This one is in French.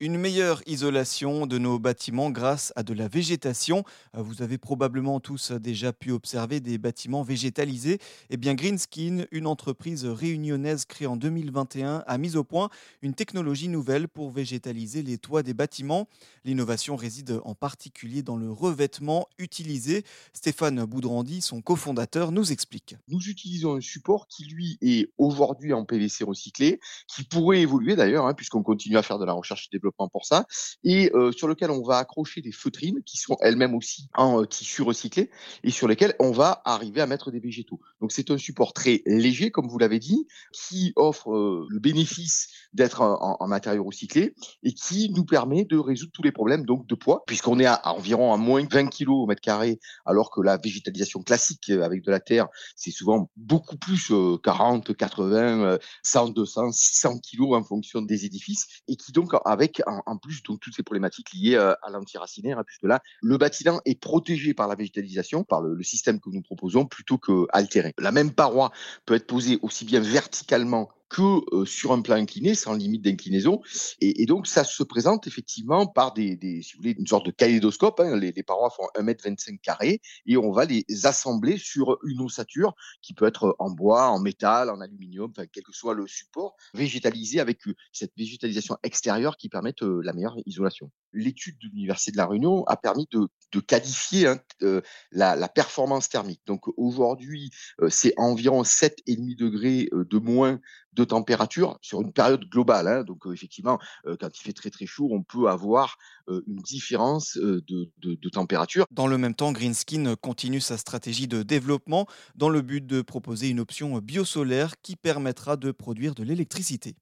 Une meilleure isolation de nos bâtiments grâce à de la végétation. Euh, Vous avez probablement tous déjà pu observer des bâtiments végétalisés. Eh bien, Greenskin, une entreprise réunionnaise créée en 2021, a mis au point une technologie nouvelle pour végétaliser les toits des bâtiments. L'innovation réside en particulier dans le revêtement utilisé. Stéphane Boudrandi, son cofondateur, nous explique. Nous utilisons un support qui, lui, est aujourd'hui en PVC recyclé, qui pourrait évoluer d'ailleurs, hein, puisqu'on continue à faire de la recherche et développement pour ça, et euh, sur lequel on va accrocher des feutrines qui sont elles-mêmes aussi en euh, tissu recyclé, et sur lesquelles on va arriver à mettre des végétaux. Donc c'est un support très léger, comme vous l'avez dit, qui offre euh, le bénéfice d'être en, en, matériaux recyclés et qui nous permet de résoudre tous les problèmes donc de poids, puisqu'on est à, à environ à moins de 20 kg au mètre carré, alors que la végétalisation classique avec de la terre, c'est souvent beaucoup plus, euh, 40, 80, euh, 100, 200, 600 kilos en fonction des édifices, et qui donc avec en, plus donc toutes ces problématiques liées euh, à l'antiracinaire, hein, puisque là le bâtiment est protégé par la végétalisation, par le, le système que nous proposons, plutôt que altéré. La même paroi peut être posée aussi bien verticalement que euh, sur un plan incliné, sans limite d'inclinaison. Et, donc, ça se présente effectivement par des, si vous voulez, une sorte de kaléidoscope. Hein. Les, parois font 1m25 carré et on va les assembler sur une ossature qui peut être en bois, en métal, en aluminium, enfin, quel que soit le support, végétalisé avec cette végétalisation extérieure qui permet euh, la meilleure isolation. L'étude de l'Université de La Réunion a permis de, qualifier hein, euh, la, la, performance thermique. Donc aujourd'hui, euh, c'est environ 7,5 degrés de moins de température sur une période globale. Hein. Donc, euh, effectivement, euh, quand il fait très très chaud, on peut avoir euh, une différence de, de, de, température. Dans le même temps, Greenskin continue sa stratégie de développement dans le but de proposer une option biosolaire qui permettra de produire de l'électricité.